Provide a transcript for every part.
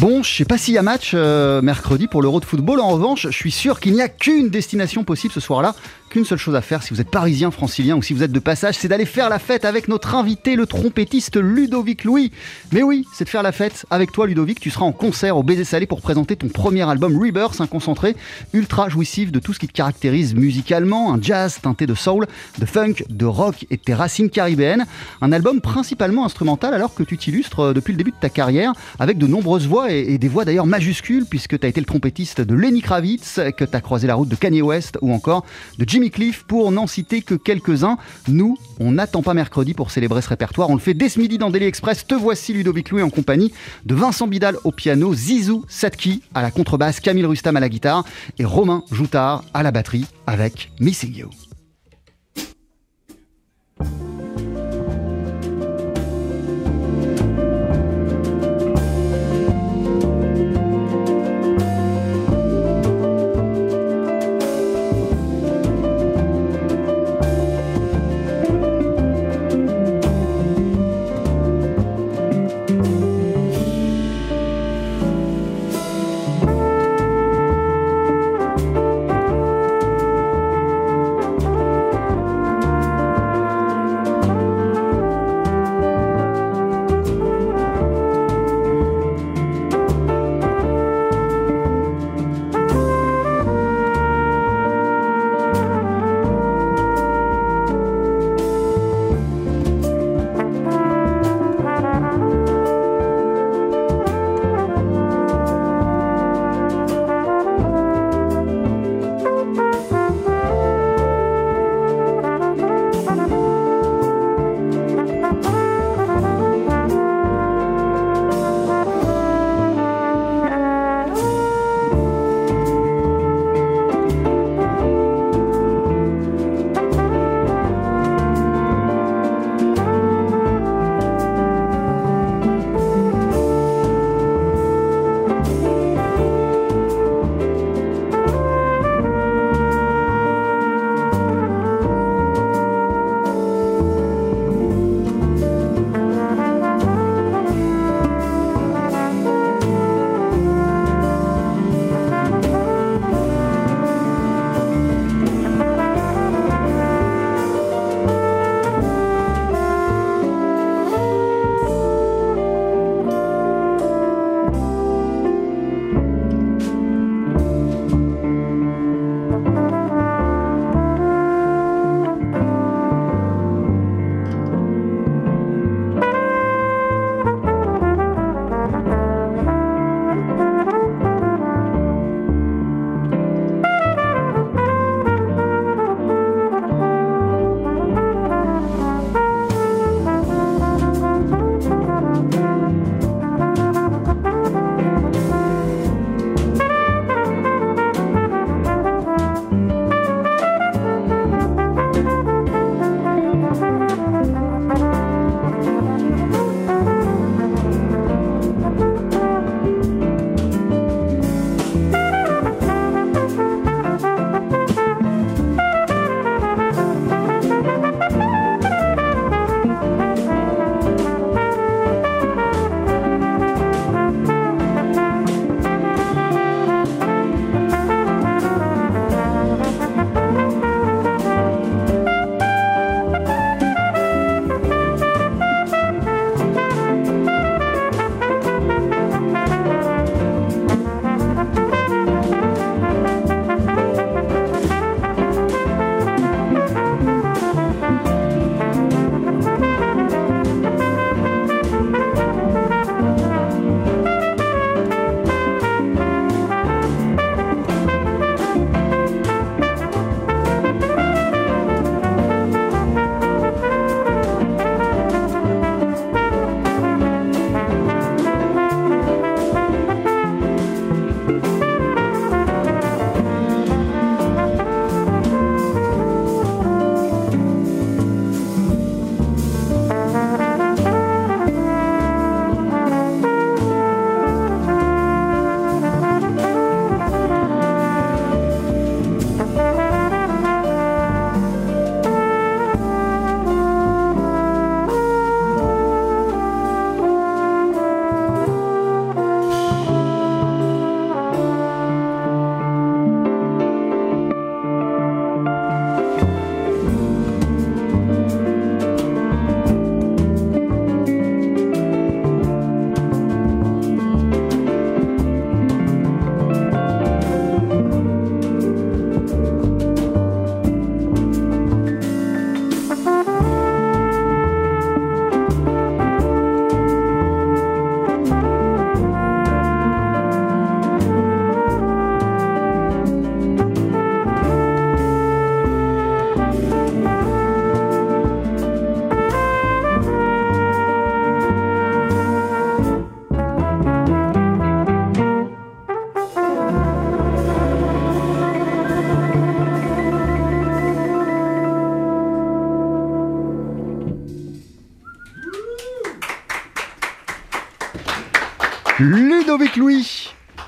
Bon, je sais pas s'il y a match euh, mercredi pour l'Euro de football. En revanche, je suis sûr qu'il n'y a qu'une destination possible ce soir-là, qu'une seule chose à faire si vous êtes parisien, francilien ou si vous êtes de passage, c'est d'aller faire la fête avec notre invité, le trompettiste Ludovic Louis. Mais oui, c'est de faire la fête avec toi, Ludovic. Tu seras en concert au Baiser Salé pour présenter ton premier album Rebirth, un concentré ultra jouissif de tout ce qui te caractérise musicalement, un jazz teinté de soul, de funk, de rock et de tes racines caribéennes. Un album principalement instrumental alors que tu t'illustres euh, depuis le début de ta carrière avec de nombreuses voix et, des voix d'ailleurs majuscules puisque tu as été le trompettiste de Lenny Kravitz, que tu as croisé la route de Kanye West ou encore de Jimmy Cliff pour n'en citer que quelques-uns. Nous, on n'attend pas mercredi pour célébrer ce répertoire. On le fait dès ce midi dans Daily Express. Te voici Ludovic Louis en compagnie de Vincent Bidal au piano, Zizou Satki à la contrebasse, Camille Rustam à la guitare et Romain Joutard à la batterie avec Missing You.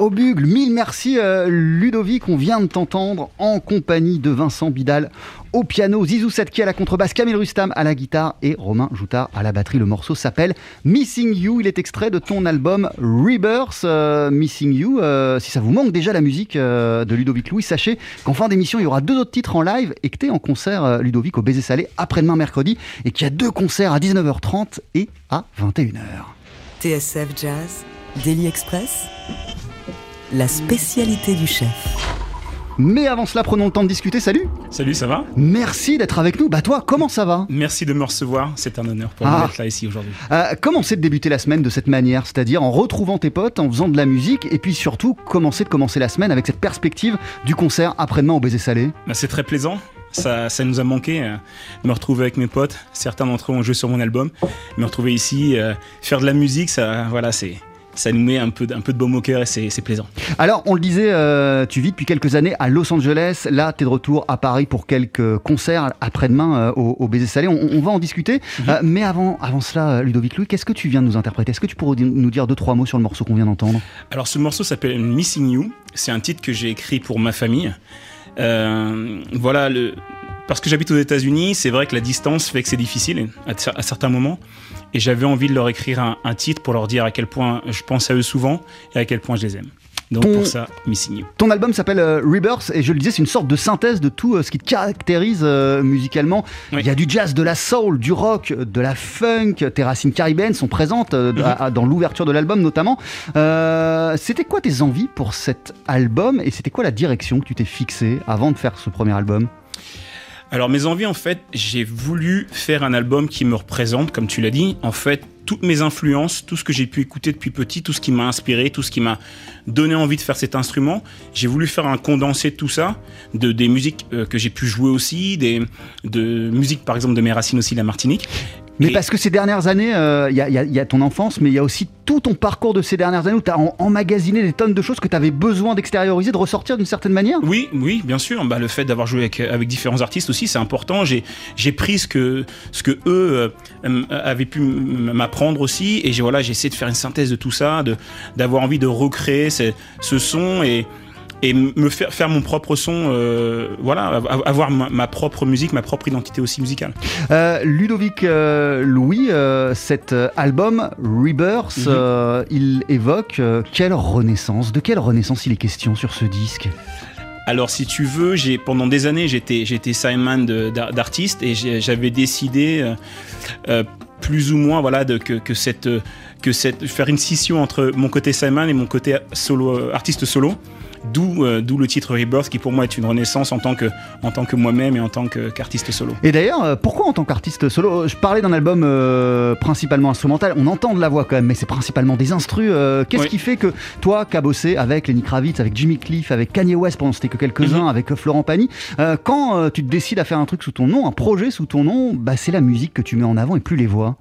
Au bugle. Mille merci euh, Ludovic, on vient de t'entendre en compagnie de Vincent Bidal au piano, Zizou Setki à la contrebasse, Camille Rustam à la guitare et Romain Joutard à la batterie. Le morceau s'appelle Missing You, il est extrait de ton album Rebirth. Euh, Missing You, euh, si ça vous manque déjà la musique de Ludovic Louis, sachez qu'en fin d'émission il y aura deux autres titres en live et que tu es en concert Ludovic au Baiser Salé après-demain mercredi et qu'il y a deux concerts à 19h30 et à 21h. TSF Jazz, Daily Express la spécialité du chef. Mais avant cela, prenons le temps de discuter. Salut Salut, ça va? Merci d'être avec nous. Bah toi, comment ça va? Merci de me recevoir, c'est un honneur pour moi ah. d'être là ici aujourd'hui. Euh, comment c'est de débuter la semaine de cette manière? C'est-à-dire en retrouvant tes potes, en faisant de la musique, et puis surtout, commencer de commencer la semaine avec cette perspective du concert après-demain au Baiser Salé? Bah, C'est très plaisant. Ça, ça, nous a manqué euh, me retrouver avec mes potes. Certains d'entre eux ont joué sur mon album. Me retrouver ici, euh, faire de la musique, ça, voilà, c'est ça nous met un peu, un peu de baume au cœur et c'est plaisant. Alors, on le disait, euh, tu vis depuis quelques années à Los Angeles. Là, tu es de retour à Paris pour quelques concerts après-demain euh, au, au, Baiser Salé. On, va en discuter. Mhm. Euh, mais avant, avant cela, Ludovic Louis, qu'est-ce que tu viens de nous interpréter? Est-ce que tu pourrais nous dire deux, trois mots sur le morceau qu'on vient d'entendre? Alors, ce morceau s'appelle Missing You. C'est un titre que j'ai écrit pour ma famille. voilà, le, parce que j'habite aux États-Unis, c'est vrai que la distance fait que c'est difficile à certains moments et j'avais envie de leur écrire un, titre pour leur dire à quel point je pense à eux souvent et à quel point je les aime. Donc pour ça, Missing You. Ton album s'appelle euh, Rebirth et je le disais, c'est une sorte de synthèse de tout euh, ce qui te caractérise euh, musicalement. Il y a du jazz, de la soul, du rock, de la funk. Tes racines caribéennes sont présentes mhm. dans l'ouverture de l'album notamment. c'était quoi tes envies pour cet album et c'était quoi la direction que tu t'es fixée avant de faire ce premier album? Alors mes envies, en fait, j'ai voulu faire un album qui me représente, comme tu l'as dit. En fait, toutes mes influences, tout ce que j'ai pu écouter depuis petit, tout ce qui m'a inspiré, tout ce qui m'a donné envie de faire cet instrument, j'ai voulu faire un condensé de tout ça, de des musiques euh, que j'ai pu jouer aussi, des de musique par exemple de mes racines aussi, la Martinique, mais parce que ces dernières années, il euh, y, a ton enfance, mais il y a aussi tout ton parcours de ces dernières années où tu as emmagasiné des tonnes de choses que tu avais besoin d'extérioriser, de ressortir d'une certaine manière Oui, oui, bien sûr. Bah, le fait d'avoir joué avec, avec, différents artistes aussi, c'est important. J'ai pris ce que, ce que eux euh, avaient pu m'apprendre aussi, et j'ai voilà, essayé de faire une synthèse de tout ça, d'avoir envie de recréer ce, ce son et et me faire faire mon propre son, euh, voilà, avoir ma, propre musique, ma propre identité aussi musicale. Euh, Ludovic euh, Louis, cet album Rebirth, mhm. il évoque quelle renaissance De quelle renaissance il est question sur ce disque? Alors, si tu veux, j'ai pendant des années, j'étais j'étais Simon d'artiste et j'avais décidé plus ou moins, voilà, de, que, que cette que cette faire une scission entre mon côté Simon et mon côté solo artiste solo. Euh, d'où le titre Rebirth qui pour moi est une renaissance en tant que, en tant que moi-même et en tant qu'artiste solo. Et d'ailleurs, euh, pourquoi en tant qu'artiste solo? Je parlais d'un album euh, principalement instrumental, on entend de la voix quand même, mais c'est principalement des instrus. Qu'est-ce qui fait que toi, qui as bossé avec Lenny Kravitz, avec Jimmy Cliff, avec Kanye West pendant c'était que quelques-uns, mhm. avec Florent Pagny, quand tu te décides à faire un truc sous ton nom, un projet sous ton nom, bah, c'est la musique que tu mets en avant et plus les voix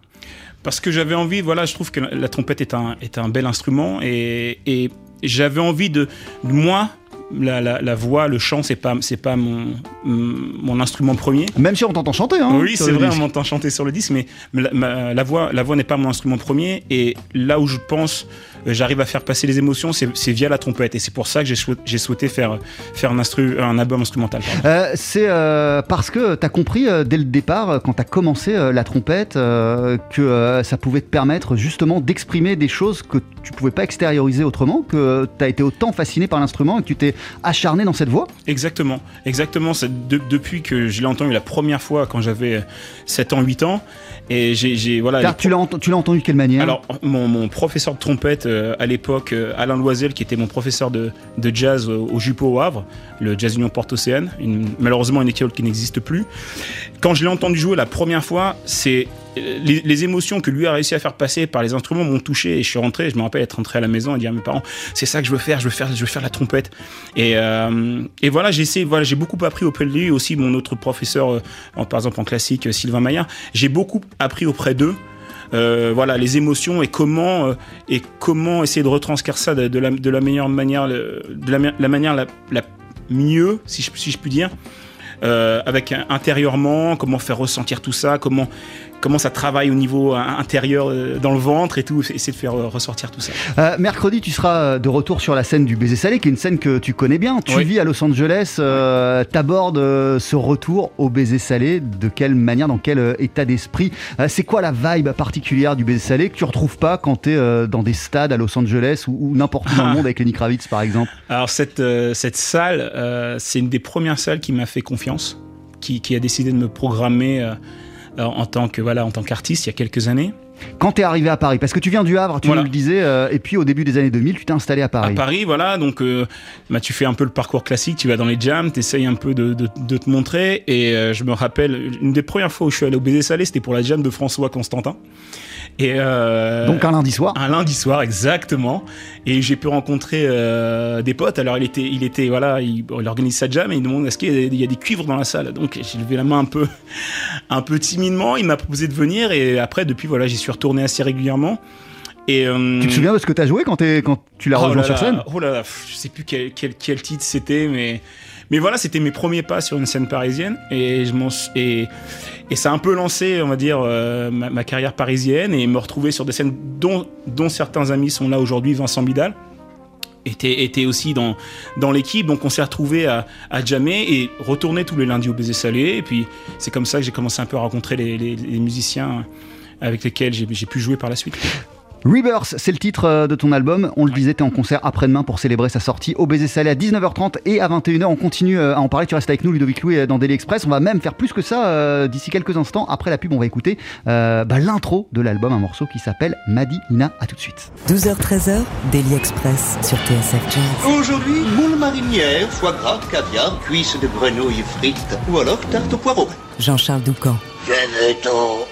parce que j'avais envie, voilà, je trouve que la, trompette est un, est bel instrument et, et j'avais envie de, moi, la, voix, le chant, c'est pas, c'est pas mon, mon instrument premier. Même si on t'entend chanter, hein, Oui, c'est vrai, on m'entend chanter sur le disque, mais la, voix, la voix n'est pas mon instrument premier. Et là où je pense euh, j'arrive à faire passer les émotions, c'est via la trompette. Et c'est pour ça que j'ai souhaité faire, faire un, instru, un album instrumental. Euh, c'est euh, parce que tu as compris dès le départ, quand tu as commencé la trompette, que ça pouvait te permettre justement d'exprimer des choses que tu pouvais pas extérioriser autrement, que tu as été autant fasciné par l'instrument et que tu t'es acharné dans cette voix? Exactement, exactement. Depuis que je l'ai entendu la première fois quand j'avais 7 ans, 8 ans, et j'ai voilà. Car tu l'as entendu de quelle manière? Alors mon, professeur de trompette euh, à l'époque, euh, Alain Loisel, qui était mon professeur de, jazz au, au Jupo au Havre, le Jazz Union Porte Océane, malheureusement une école qui n'existe plus. Quand je l'ai entendu jouer la première fois, c'est les, émotions que lui a réussi à faire passer par les instruments m'ont touché et je suis rentré. Je me rappelle être rentré à la maison et dire à mes parents c'est ça que je veux faire, je veux faire, je veux faire la trompette. Et, euh, et voilà, j'ai essayé, voilà, j'ai beaucoup appris auprès de lui aussi mon autre professeur, euh, par exemple en classique, euh, Sylvain Maillard. J'ai beaucoup appris auprès d'eux. voilà les émotions et comment et comment essayer de retranscrire ça de, la, meilleure manière de la, manière la, mieux si je, si je puis dire avec intérieurement, comment faire ressentir tout ça, comment comment ça travaille au niveau euh, intérieur euh, dans le ventre et tout, essayer de faire euh, ressortir tout ça. Euh, mercredi, tu seras de retour sur la scène du baiser salé, qui est une scène que tu connais bien. Tu Oui. vis à Los Angeles, euh, t'abordes euh, ce retour au baiser salé. De quelle manière, dans quel état d'esprit C'est quoi la vibe particulière du baiser salé que tu retrouves pas quand t'es euh, dans des stades à Los Angeles ou, ou n'importe où dans le monde avec Lenny Kravitz, par exemple? Alors cette, cette salle, c'est une des premières salles qui m'a fait confiance, qui, qui a décidé de me programmer en tant que voilà en tant qu'artiste il y a quelques années. Quand t'es arrivé à Paris, parce que tu viens du Havre, tu Voilà. nous le disais, euh, et puis au début des années 2000, tu t'es installé à Paris. À Paris, voilà, donc euh, bah, tu fais un peu le parcours classique, tu vas dans les jams, tu essayes un peu de, de- de te montrer. Et euh, je me rappelle, une des premières fois où je suis allé au Baiser Salé, c'était pour la jam de François Constantin. Et euh, Donc un lundi soir. un lundi soir, exactement. Et j'ai pu rencontrer euh, des potes. Alors il était, il était, voilà, il, il organise sa jam et il demande est-ce qu'il y, a des- il y a des cuivres dans la salle? Donc j'ai levé la main un peu, un peu timidement. Il m'a proposé de venir et après depuis voilà, j'y suis retourné assez régulièrement. Et euh, Tu te souviens de ce que t'as joué quand, tu l'as Oh rejoint là sur scène? Oh là là, je sais plus quel, quel, quel titre c'était, mais mais voilà, c'était mes premiers pas sur une scène parisienne et ça a un peu lancé, on va dire, euh, ma, carrière parisienne et me retrouver sur des scènes dont certains amis sont là aujourd'hui, Vincent Bidal était, aussi dans, l'équipe, donc on s'est retrouvé à, à et retourner tous les lundis au baiser salé. Et puis c'est comme ça que j'ai commencé un peu à rencontrer les, musiciens avec lesquels j'ai pu jouer par la suite. Rebirth, c'est le titre euh, de ton album. On le disait, t'es en concert après-demain pour célébrer sa sortie au Baiser Salé à 19h30 et à 21h. On continue euh, à en parler. Tu restes avec nous, Ludovic Louis, euh, dans Daily Express. On va même faire plus que ça euh, d'ici quelques instants. Après la pub, on va écouter euh, bah, l'intro de l'album, un morceau qui s'appelle Madi Nina. À tout de suite. 12h-13h, Daily Express sur TSF Jazz. Aujourd'hui, moule marinière, foie gras, caviar, cuisses de grenouille frites ou alors tarte au poireau. Jean-Charles Doucan. Venez-t'en.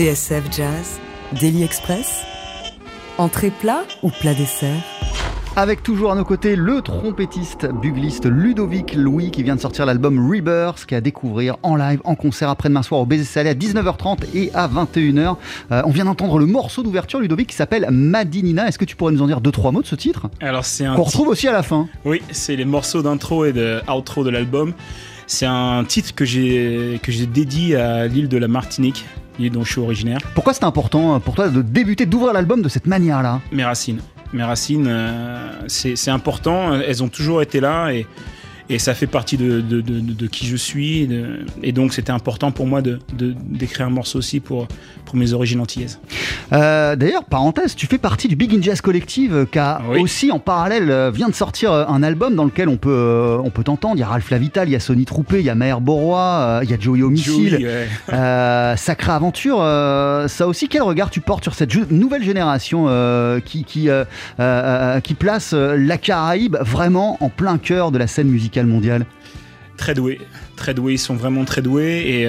TSF Jazz, Daily Express. Entrée plat ou plat dessert? Avec toujours à nos côtés le trompettiste, bugliste Ludovic Louis qui vient de sortir l'album Rebirth, qui est à découvrir en live, en concert après-demain soir au Baiser Salé à 19h30 et à 21h. Euh, on vient d'entendre le morceau d'ouverture, Ludovic, qui s'appelle Madinina. Est-ce que tu pourrais nous en dire deux, trois mots de ce titre? Alors c'est un Qu'on retrouve aussi à la fin. Oui, c'est les morceaux d'intro et de outro de l'album. C'est un titre que j'ai que j'ai dédié à l'île de la Martinique, dont je suis originaire. Pourquoi c'est important euh, pour toi de débuter, d'ouvrir l'album de cette manière-là? Mes racines, mes racines, euh, c'est important. Elles ont toujours été là et et ça fait partie de, de, de- de qui je suis. et donc c'était important pour moi d'écrire un morceau aussi pour pour mes origines antillaises. Euh, D'ailleurs, parenthèse, tu fais partie du Big In Jazz Collective euh, qui a Oui. aussi en parallèle euh, vient de sortir un album dans lequel on peut on peut t'entendre. Il y a Ralph Lavital, il y a Sonny Troupé, il y a Maher Borois, il y a Joey Homicile. Joey, ouais. Euh, Sacrée Aventure, euh, ça aussi, quel regard tu portes sur cette nouvelle génération qui, qui, qui place la Caraïbe vraiment en plein cœur de la scène musicale mondiale? Très doués, très doués, ils sont vraiment très doués et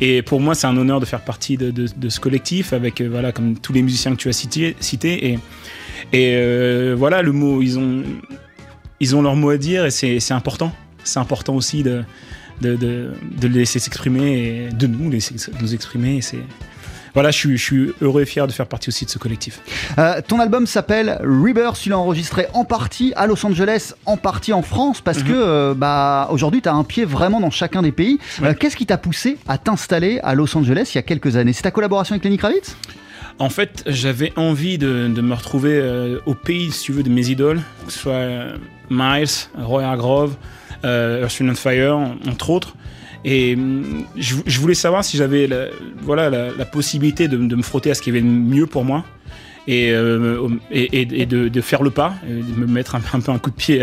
et pour moi c'est un honneur de faire partie de, ce collectif avec euh, voilà comme tous les musiciens que tu as cités cités. Et euh, voilà le mot ils ont ils ont leur mot à dire et c'est important. C'est important aussi de de, laisser s'exprimer et de nous laisser nous exprimer. Et voilà je suis, je suis heureux et fier de faire partie aussi de ce collectif. Euh, ton album s'appelle Rebirth, tu l'as enregistré en partie à Los Angeles, en partie en France, parce que euh, bah, aujourd'hui tu as un pied vraiment dans chacun des pays. Euh, Qu'est-ce qui t'a poussé à t'installer à Los Angeles il y a quelques années? C'est ta collaboration avec Lenny Kravitz? En fait, j'avais envie de, de me retrouver au pays, si tu veux, de mes idoles, que ce soit Miles, Roy Hargrove, Earth, Wind and Fire, entre autres. Et hum, je, voulais savoir si j'avais la, voilà, la, possibilité de, me frotter à ce qui avait de mieux pour moi et, euh, et de, faire le pas, et de me mettre un, peu un coup de pied.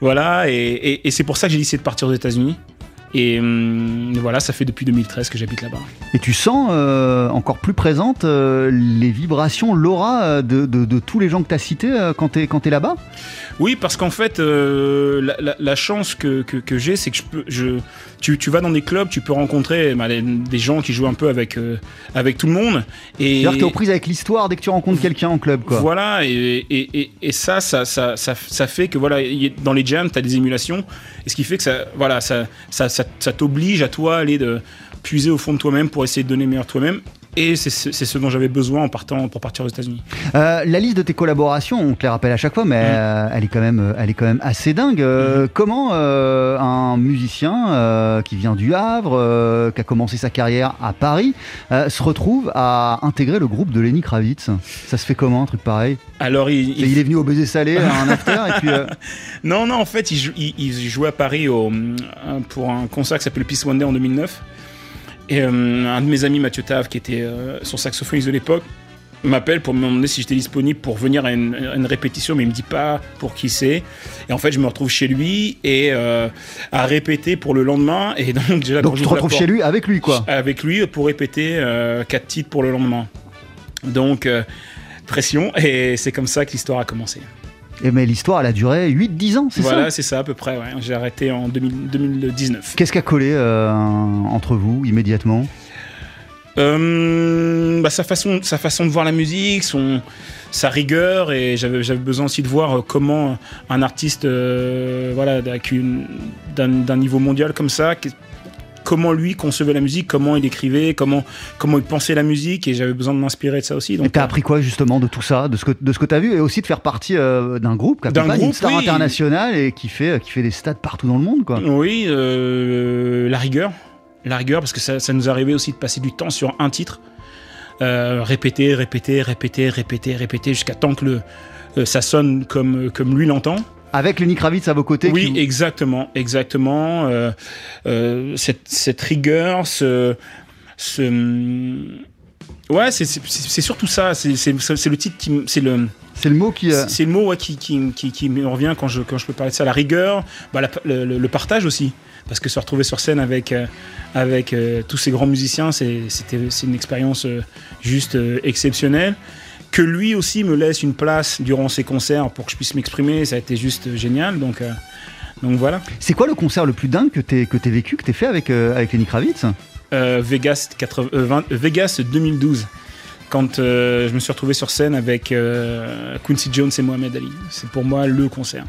voilà, et, et- et c'est pour ça que j'ai décidé de partir aux États-Unis. Et hum, voilà, ça fait depuis 2013 que j'habite là-bas. Et tu sens euh, encore plus présente euh, les vibrations, l'aura euh, de, de- de tous les gens que tu as cités quand tu es, es là-bas? Oui, parce qu'en fait, la, la- la chance que, que- que j'ai, c'est que je peux, je, tu, tu vas dans des clubs, tu peux rencontrer bah, des, des gens qui jouent un peu avec, avec tout le monde. Et C'est-à-dire que tu es aux prises avec l'histoire dès que tu rencontres quelqu'un en club. Quoi. voilà, et, et, et, et ça, ça, ça, ça, fait que voilà, dans les jams, tu as des émulations, et ce qui fait que ça, voilà, ça, ça, ça, t'oblige à toi à aller de puiser au fond de toi-même pour essayer de donner le meilleur toi-même. Et c'est ce dont j'avais besoin en partant pour partir aux États-Unis. Euh, la liste de tes collaborations, on te les rappelle à chaque fois, mais euh, elle, est quand même, elle est quand même assez dingue. Euh, Comment euh, un musicien qui vient du Havre, qui a commencé sa carrière à Paris, se retrouve à intégrer le groupe de Lenny Kravitz? Ça se fait comment un truc pareil? Alors, il, Il est venu au baiser salé à un after et puis. Non, non, en fait, il, jou- il- il jouait à Paris au- pour un concert qui s'appelle Peace One Day en 2009. Et euh, un de mes amis, Mathieu Tave, qui était euh, son saxophoniste de l'époque, m'appelle pour me demander si j'étais disponible pour venir à une, à une répétition, mais il me dit pas pour qui c'est. Et en fait, je me retrouve chez lui et euh, à répéter pour le lendemain. Et donc, déjà, Donc tu te retrouves chez lui avec lui, quoi. Avec lui pour répéter euh, quatre titres pour le lendemain. Donc, euh, pression. Et c'est comme ça que l'histoire a commencé. Et mais l'histoire, elle a duré 8-10 ans, c'est Voilà, ça c'est ça à peu près. ouais. J'ai arrêté en 2000 2019. Qu'est-ce qui a collé euh, entre vous immédiatement? Euh, bah, sa, façon, sa façon de voir la musique, son, sa rigueur, et j'avais besoin aussi de voir euh, comment un artiste euh, voilà, d'un niveau mondial comme ça, comment lui concevait la musique, comment il écrivait, comment, comment il pensait la musique, et j'avais besoin de m'inspirer de ça aussi. Et Donc, t'as euh, appris quoi justement de tout ça, de ce que, de ce que t'as vu, et aussi de faire partie euh, d'un groupe qui D'un accompagne une groupe, star oui. internationale et qui fait, qui fait des stades partout dans le monde, quoi. Oui, euh, la rigueur. La rigueur, parce que ça, ça nous arrivait aussi de passer du temps sur un titre. Euh, répéter, répéter, répéter, répéter, répéter, jusqu'à temps que le, euh, ça sonne comme, comme lui l'entend. Avec Lenny Kravitz à vos côtés. Oui, qui- exactement, exactement. Euh, euh, cette, cette rigueur, ce, ce ouais, c'est- surtout ça. C'est le titre qui, c'est le, c'est le mot qui. euh, c'est- le mot ouais, qui, qui, qui, qui me revient quand je, quand je peux parler de ça. La rigueur, bah, la- le, partage aussi. Parce que se retrouver sur scène avec, euh, avec euh, tous ces grands musiciens, c'est une expérience juste exceptionnelle. Que lui aussi me laisse une place durant ses concerts pour que je puisse m'exprimer, ça a été juste génial. Donc, euh, donc voilà. C'est quoi le concert le plus dingue que t'aies que vécu, que t'aies fait avec, euh, avec Lenny Kravitz? Euh, Vegas, 80 euh, 20 Vegas 2012, quand je me suis retrouvé sur scène avec Quincy Jones et Mohamed Ali. C'est pour moi le concert.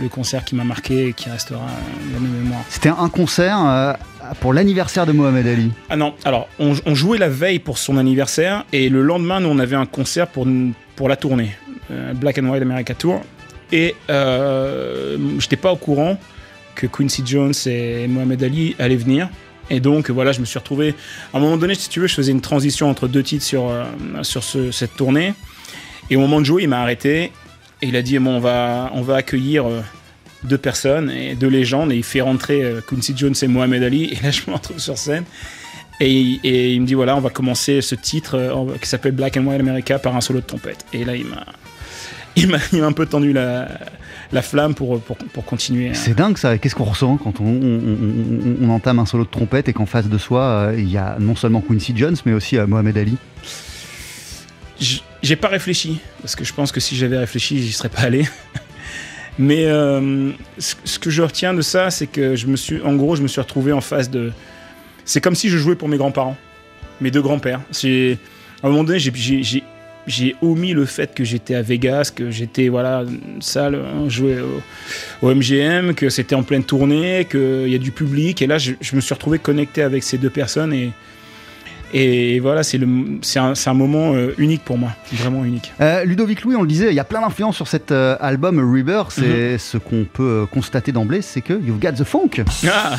Le concert qui m'a marqué et qui restera dans mes mémoires. C'était un concert pour l'anniversaire de Mohamed Ali. Ah non, alors on, jouait la veille pour son anniversaire et le lendemain, nous on avait un concert pour, pour la tournée, euh, Black and White America Tour. Et euh, j'étais pas au courant que Quincy Jones et Mohamed Ali allaient venir. Et donc voilà, je me suis retrouvé. À un moment donné, si tu veux, je faisais une transition entre deux titres sur, euh, sur ce- cette tournée. Et au moment de jouer, il m'a arrêté et il a dit bon, on va, on va accueillir deux personnes et deux légendes. Et il fait rentrer euh, Quincy Jones et Mohamed Ali. Et là, je me retrouve sur scène. Et, et il me dit voilà, on va commencer ce titre euh, qui s'appelle Black and White America par un solo de trompette. Et là, il m'a, il m'a, un peu tendu la, la flamme pour, pour, pour continuer. hein. C'est dingue ça. Qu'est-ce qu'on ressent quand on, on- on- on- on entame un solo de trompette et qu'en face de soi, euh, il y a non seulement Quincy Jones, mais aussi euh, Mohamed Ali? J'ai pas réfléchi parce que je pense que si j'avais réfléchi, j'y serais pas allé. Mais euh, ce, que je retiens de ça, c'est que je me suis, en gros, je me suis retrouvé en face de. C'est comme si je jouais pour mes grands-parents, mes deux grands-pères. À un moment donné, j'ai- omis le fait que j'étais à Vegas, que j'étais voilà salle, hein, au, au MGM, que c'était en pleine tournée, qu'il y a du public. Et là, je, je me suis retrouvé connecté avec ces deux personnes et et voilà, c'est un, moment euh, unique pour moi, vraiment unique. Euh, Ludovic Louis, on le disait, il y a plein d'influences sur cet euh, album Rebirth. C'est ce qu'on peut constater d'emblée, c'est que You've Got the Funk. Ah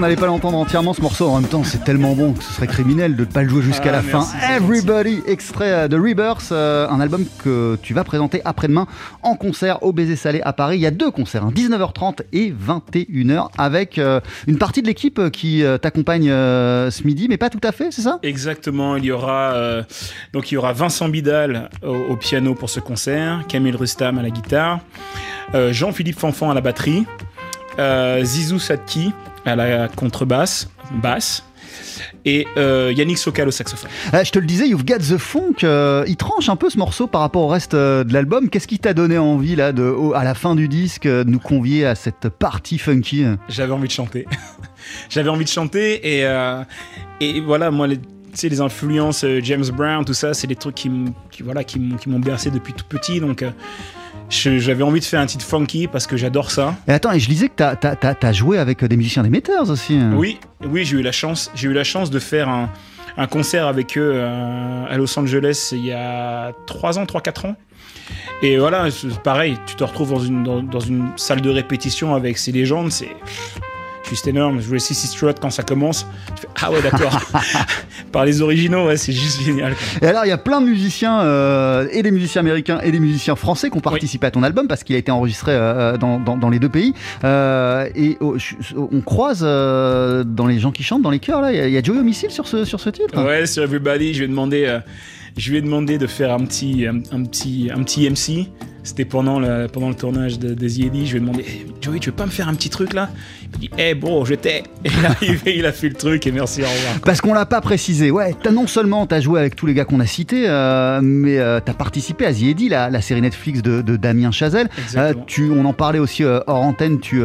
qu'on n'allait pas l'entendre entièrement ce morceau. En même temps, c'est tellement bon que ce serait criminel de ne pas le jouer jusqu'à Ah, la merci, fin. Everybody, extrait de Rebirth, euh, un album que tu vas présenter après-demain en concert au Baiser Salé à Paris. Il y a deux concerts, hein, 19h30 et 21h, avec euh, une partie de l'équipe qui euh, t'accompagne euh, ce midi, mais pas tout à fait, c'est ça? Exactement, il y aura euh, donc il y aura Vincent Bidal au, au piano pour ce concert, Camille Rustam à la guitare, euh, Jean-Philippe Fanfan à la batterie, euh, Zizou Sadki à la contrebasse, basse, et euh, Yannick Sokal au saxophone. Euh, Je te le disais, You've Got the Funk, euh, il tranche un peu ce morceau par rapport au reste euh, de l'album. Qu'est-ce qui t'a donné envie, là, de, au- à la fin du disque, euh, de nous convier à cette partie funky? J'avais envie de chanter. J'avais envie de chanter et, euh, et voilà, moi, les, sais, les influences euh, James Brown, tout ça, c'est des trucs qui, qui, voilà, qui m'ont bercé depuis tout petit. Donc, euh, j'avais envie de faire un titre funky parce que j'adore ça. Et attends, et je lisais que t'as as, joué avec des musiciens des Meters aussi. hein. Oui, oui, j'ai eu la chance. J'ai eu la chance de faire un, un concert avec eux euh, à Los Angeles il y a 3 ans, 3-4 ans. Et voilà, pareil, tu te retrouves dans une, dans, dans une salle de répétition avec ces légendes, c'est juste énorme. Je jouais Sissy Strut quand ça commence. Je fais, ah ouais, d'accord. Par les originaux, ouais, c'est juste génial. Et alors, il y a plein de musiciens, euh, et des musiciens américains et des musiciens français qui ont participé à ton album parce qu'il a été enregistré euh, dans, dans- dans les deux pays. Euh, et oh, on croise euh, dans les gens qui chantent, dans les chœurs, là, il y a- il y, a Joey Homicile sur ce, sur ce titre. Ouais, sur Everybody, je lui ai demandé, euh, je lui ai demandé de faire un petit, un, un petit, un petit MC. C'était pendant le, pendant le tournage de, des Yedi. Je lui ai demandé, Hey, Joey, tu veux pas me faire un petit truc là? Il m'a dit, eh bro, je t'ai. Il est arrivé, il a fait le truc et merci, au revoir. Parce qu'on l'a pas précisé, ouais, t'as non seulement t'as joué avec tous les gars qu'on a cités, euh, mais euh, t'as participé à The Eddy, la, la série Netflix de, de Damien Chazelle. Euh, tu, on en parlait aussi euh, hors antenne, tu,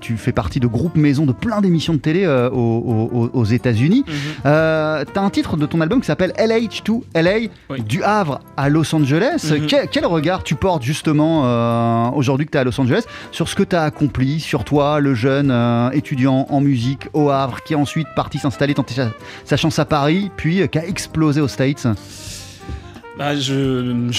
tu fais partie de groupes maison de plein d'émissions de télé aux, aux- aux États-Unis. Mhm. Euh, t'as un titre de ton album qui s'appelle LH2 LA, Oui. du Havre à Los Angeles. Mhm. quel, quel regard tu justement euh, aujourd'hui que tu es à Los Angeles sur ce que tu as accompli, sur toi, le jeune euh, étudiant en musique au Havre, qui est ensuite parti s'installer, tenter sa, sa chance à Paris, puis euh, qui a explosé aux States. Bah, je-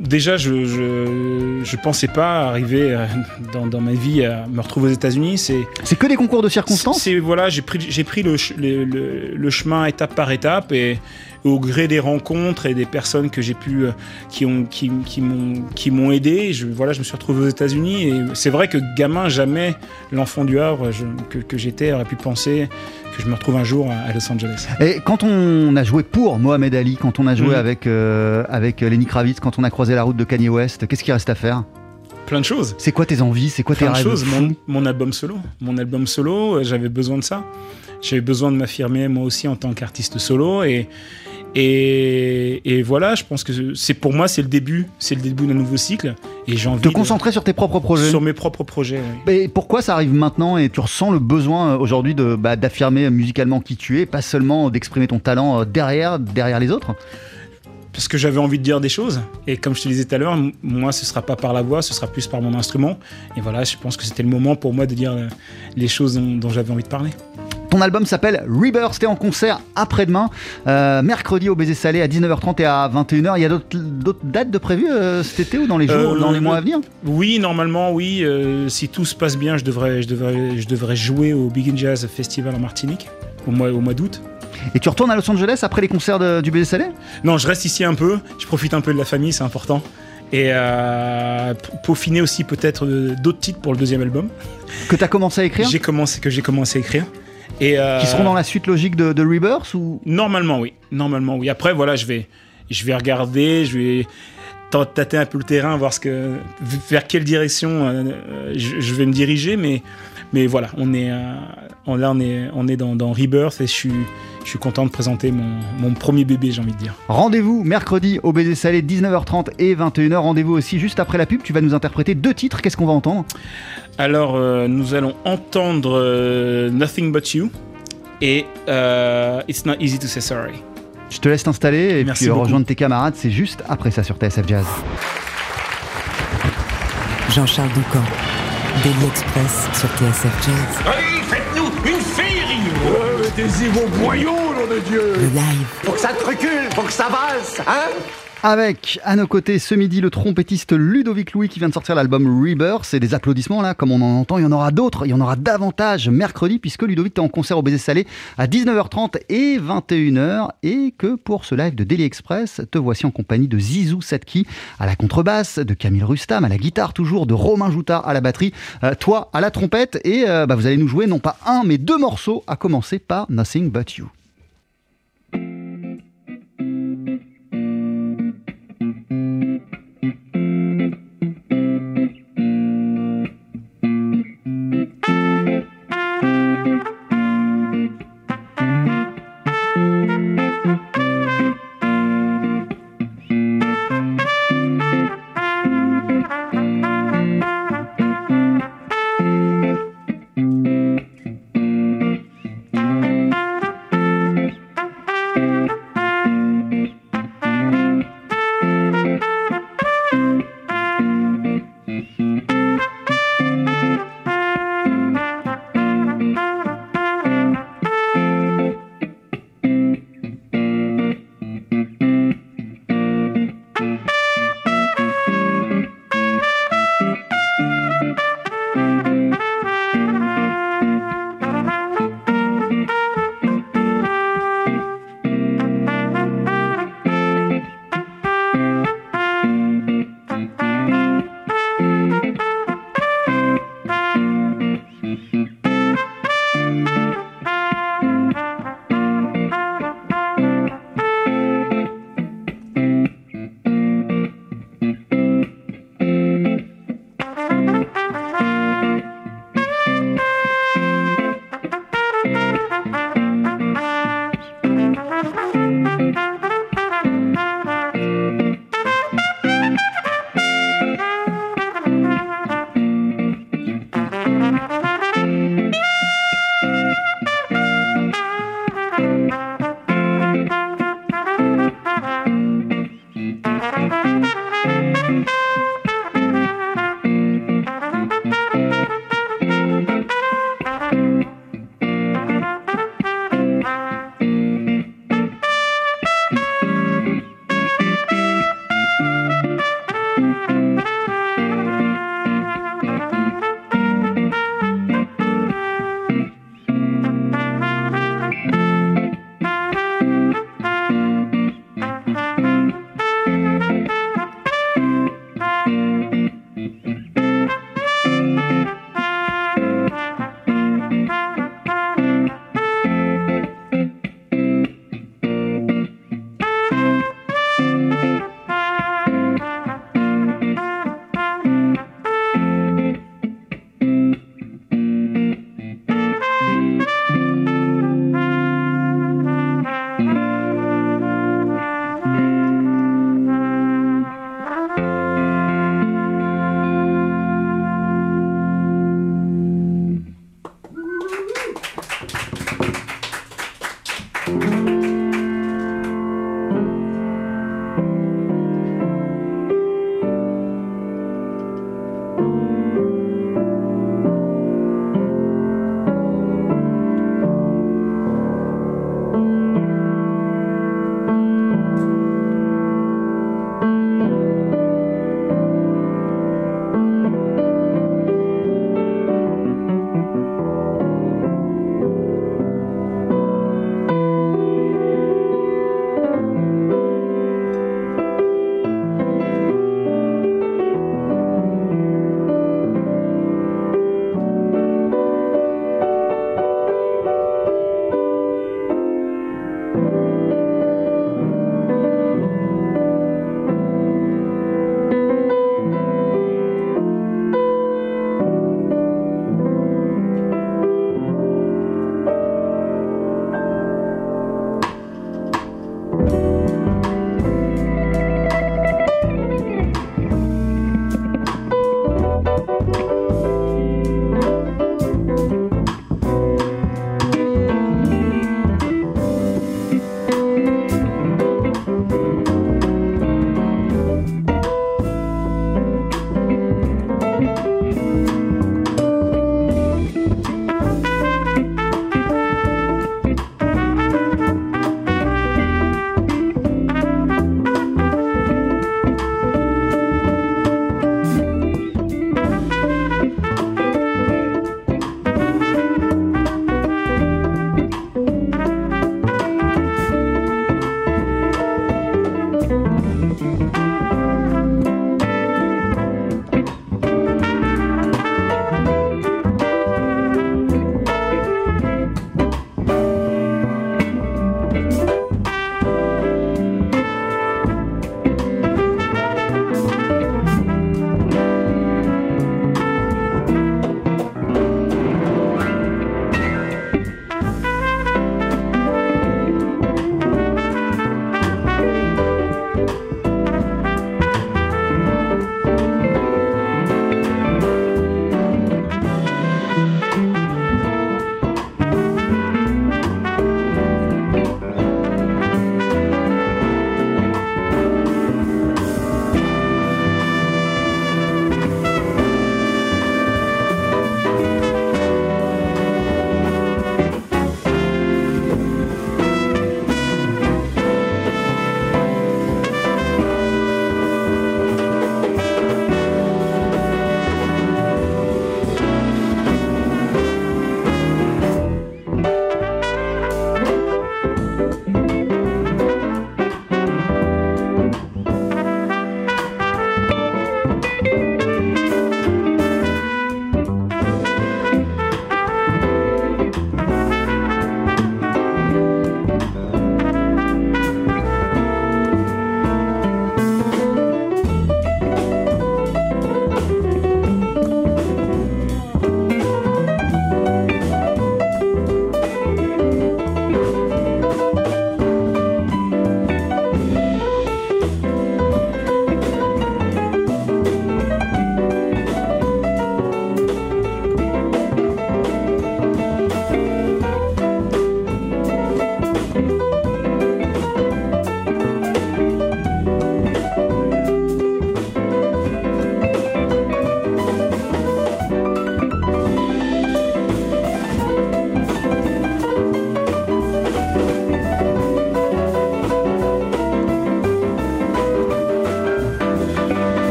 déjà, je, je, je pensais pas arriver euh, dans, dans ma vie à me retrouver aux États-Unis. C'est C'est que des concours de circonstances C'est voilà, j'ai pris j'ai pris le, le, le- le chemin étape par étape et au gré des rencontres et des personnes que j'ai pu euh, qui ont qui, qui m'ont qui m'ont aidé, je voilà, je me suis retrouvé aux États-Unis et c'est vrai que gamin jamais l'enfant du Havre je- que, que j'étais aurait pu penser que je me retrouve un jour à, Los Angeles. Et quand on a joué pour Mohamed Ali, quand on a joué Mhm. avec, euh, avec Lenny Kravitz, quand on a croisé la route de Kanye West, qu'est-ce qui reste à faire? Plein de choses. C'est quoi tes envies? C'est quoi tes plein de rêves choses. Mon, mon album solo, mon album solo, euh, j'avais besoin de ça. J'avais besoin de m'affirmer moi aussi en tant qu'artiste solo et et, et voilà, je pense que c'est pour moi c'est le début, c'est le début d'un nouveau cycle et j'ai envie Te de- concentrer sur tes propres projets sur mes propres projets. oui. Et pourquoi ça arrive maintenant et tu ressens le besoin euh, aujourd'hui de bah, d'affirmer musicalement qui tu es, pas seulement d'exprimer ton talent euh, derrière derrière les autres? Parce que j'avais envie de dire des choses et comme je te disais tout à l'heure, moi ce sera pas par la voix, ce sera plus par mon instrument et voilà, je pense que c'était le moment pour moi de dire euh, les choses dont, dont j'avais envie de parler. Ton album s'appelle Rebirth, t'es en concert après-demain, euh, mercredi au Baiser Salé à 19h30 et à 21h. Il y a d'autres dates de prévues euh, cet été ou dans les jours, Euh, dans les le- mois à venir? Oui, normalement, oui. si tout se passe bien, je devrais, je devrais, je devrais jouer au Big in Jazz Festival en Martinique au mois, au mois d'août. Et tu retournes à Los Angeles après les concerts de- du Baiser Salé? Non, je reste ici un peu. Je profite un peu de la famille, c'est important. Et euh, peaufiner aussi peut-être d'autres titres pour le deuxième album. que t'as commencé à écrire? J'ai commencé, que j'ai commencé à écrire. Et, euh, Qui seront dans la suite logique de, de Rebirth ou? Normalement, oui. Normalement, oui. Après, voilà, je vais, je vais regarder, je vais tâter un peu le terrain, voir ce que, vers quelle direction euh, euh, je, je vais me diriger. Mais, mais voilà, on est, euh, on, là, on est, on est dans, dans Rebirth et je suis, je suis content de présenter mon, mon premier bébé, j'ai envie de dire. Rendez-vous mercredi au Baiser Salé 19h30 et 21h. Rendez-vous aussi juste après la pub. Tu vas nous interpréter deux titres. Qu'est-ce qu'on va entendre? Alors, euh, nous allons entendre euh, Nothing But You et euh, It's Not Easy to Say Sorry. Je te laisse t'installer et Merci puis beaucoup. rejoindre tes camarades. C'est juste après ça sur TSF Jazz. Jean-Charles Doucan. Daily Express sur TSF Jazz. Mettez-y vos boyaux, nom de Dieu Le live. Faut que ça te recule, faut que ça valse, hein? Avec à nos côtés ce midi le trompettiste Ludovic Louis qui vient de sortir l'album Rebirth. C'est des applaudissements là, comme on en entend. Il y en aura d'autres, il y en aura davantage mercredi puisque Ludovic est en concert au Baiser Salé à 19h30 et 21h. Et que pour ce live de Daily Express, te voici en compagnie de Zizou Satki à la contrebasse, de Camille Rustam à la guitare toujours, de Romain Joutard à la batterie, euh, toi à la trompette. Et euh, bah, vous allez nous jouer non pas un mais deux morceaux, à commencer par Nothing But You.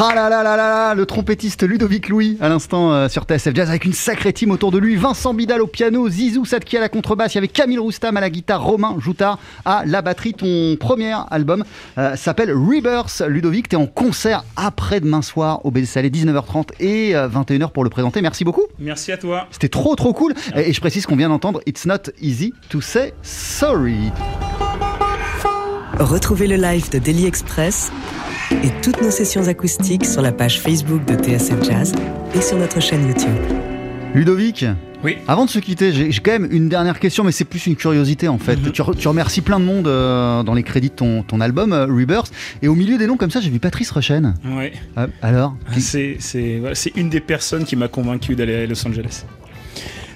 Ah là là là là là, le trompettiste Ludovic Louis à l'instant euh, sur TSF Jazz avec une sacrée team autour de lui. Vincent Bidal au piano, Zizou Sadki à la contrebasse, il y avait Camille Roustam à la guitare, Romain Joutard à la batterie. Ton premier album euh, s'appelle Rebirth. Ludovic, tu es en concert après-demain soir au Salé, 19h30 et euh, 21h pour le présenter. Merci beaucoup. Merci à toi. C'était trop trop cool. Et, et je précise qu'on vient d'entendre It's Not Easy to Say Sorry. Retrouvez le live de Daily Express et toutes nos sessions acoustiques sur la page Facebook de TSF Jazz et sur notre chaîne YouTube. Ludovic, Oui. Avant de se quitter, j'ai quand même une dernière question, mais c'est plus une curiosité en fait. Mhm. tu, re- tu remercies plein de monde euh, dans les crédits de ton, ton album euh, Rebirth, et au milieu des noms comme ça, j'ai vu Patrice Rochen. Ouais. Euh, alors qui- C'est c'est voilà, c'est une des personnes qui m'a convaincu d'aller à Los Angeles.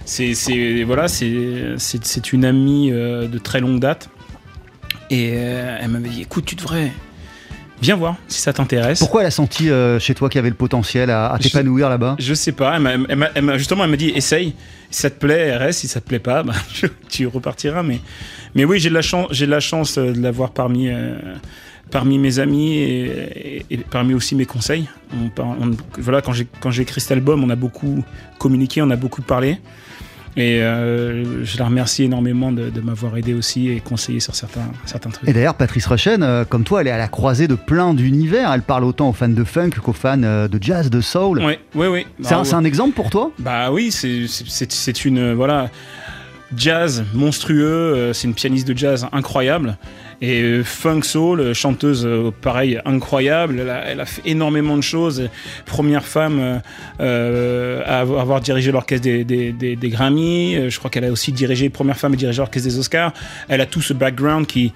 C'est c'est voilà, c'est c'est c'est une amie euh, de très longue date et euh, elle m'avait dit écoute, tu devrais viens voir si ça t'intéresse. Pourquoi elle a senti euh, chez toi qu'il y avait le potentiel à, à t'épanouir là-bas? Je sais pas, elle m'a- elle elle justement elle m'a dit essaye, si ça te plaît, reste, si ça te plaît pas, bah, tu- tu repartiras. Mais, mais oui, j'ai de la chance, j'ai de la chance euh, de l'avoir parmi, euh, parmi mes amis et, et- et parmi aussi mes conseils. On on- voilà, quand j'ai quand j'ai écrit cet album, on a beaucoup communiqué, on a beaucoup parlé. Et euh, je la remercie énormément de, de m'avoir aidé aussi et conseillé sur certains, certains trucs. Et d'ailleurs, Patrice Rochen, euh, comme toi, elle est à la croisée de plein d'univers. Elle parle autant aux fans de funk qu'aux fans euh, de jazz, de soul. Ouais, ouais, ouais. C'est un, c'est un exemple pour toi? Bah oui, c'est- une voilà jazz monstrueux. C'est une pianiste de jazz incroyable et euh, funk soul, chanteuse euh, pareil incroyable. Elle a, elle a fait énormément de choses. Première femme euh, à avoir, dirigé l'orchestre des, des, des, des Grammy. Je crois qu'elle a aussi dirigé première femme à diriger l'orchestre des Oscars. Elle a tout ce background qui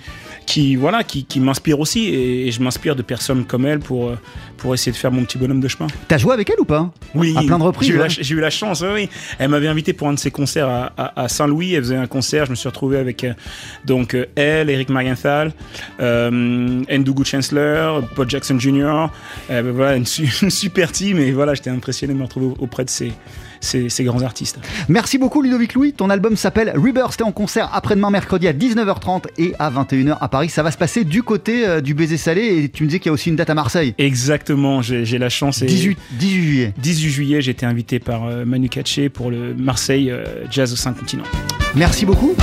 qui voilà qui, qui m'inspire aussi et, et je m'inspire de personnes comme elle pour pour essayer de faire mon petit bonhomme de chemin. T'as joué avec elle ou pas? Oui, À plein de reprises, J'ai eu, ouais. la, j'ai eu la chance, oui. Elle m'avait invité pour un de ses concerts à, à- à Saint-Louis. Elle faisait un concert. Je me suis retrouvé avec donc elle, Eric Marienthal, euh, Ndugu Chancellor, Paul Jackson Jr. Euh, ben voilà, une, su- une super team. Et voilà, j'étais impressionné de me retrouver auprès de ces, ces, ces grands artistes. Merci beaucoup Ludovic Louis. Ton album s'appelle Rebirth. T'es en concert après-demain mercredi à 19h30 et à 21h à Paris. Ça va se passer du côté euh, du baiser salé et tu me disais qu'il y a aussi une date à Marseille. Exactement, j'ai la chance. Et 18, 18 juillet. 18 juillet, j'ai été invité par Manu Katché pour le Marseille Jazz au 5 continents. Merci beaucoup.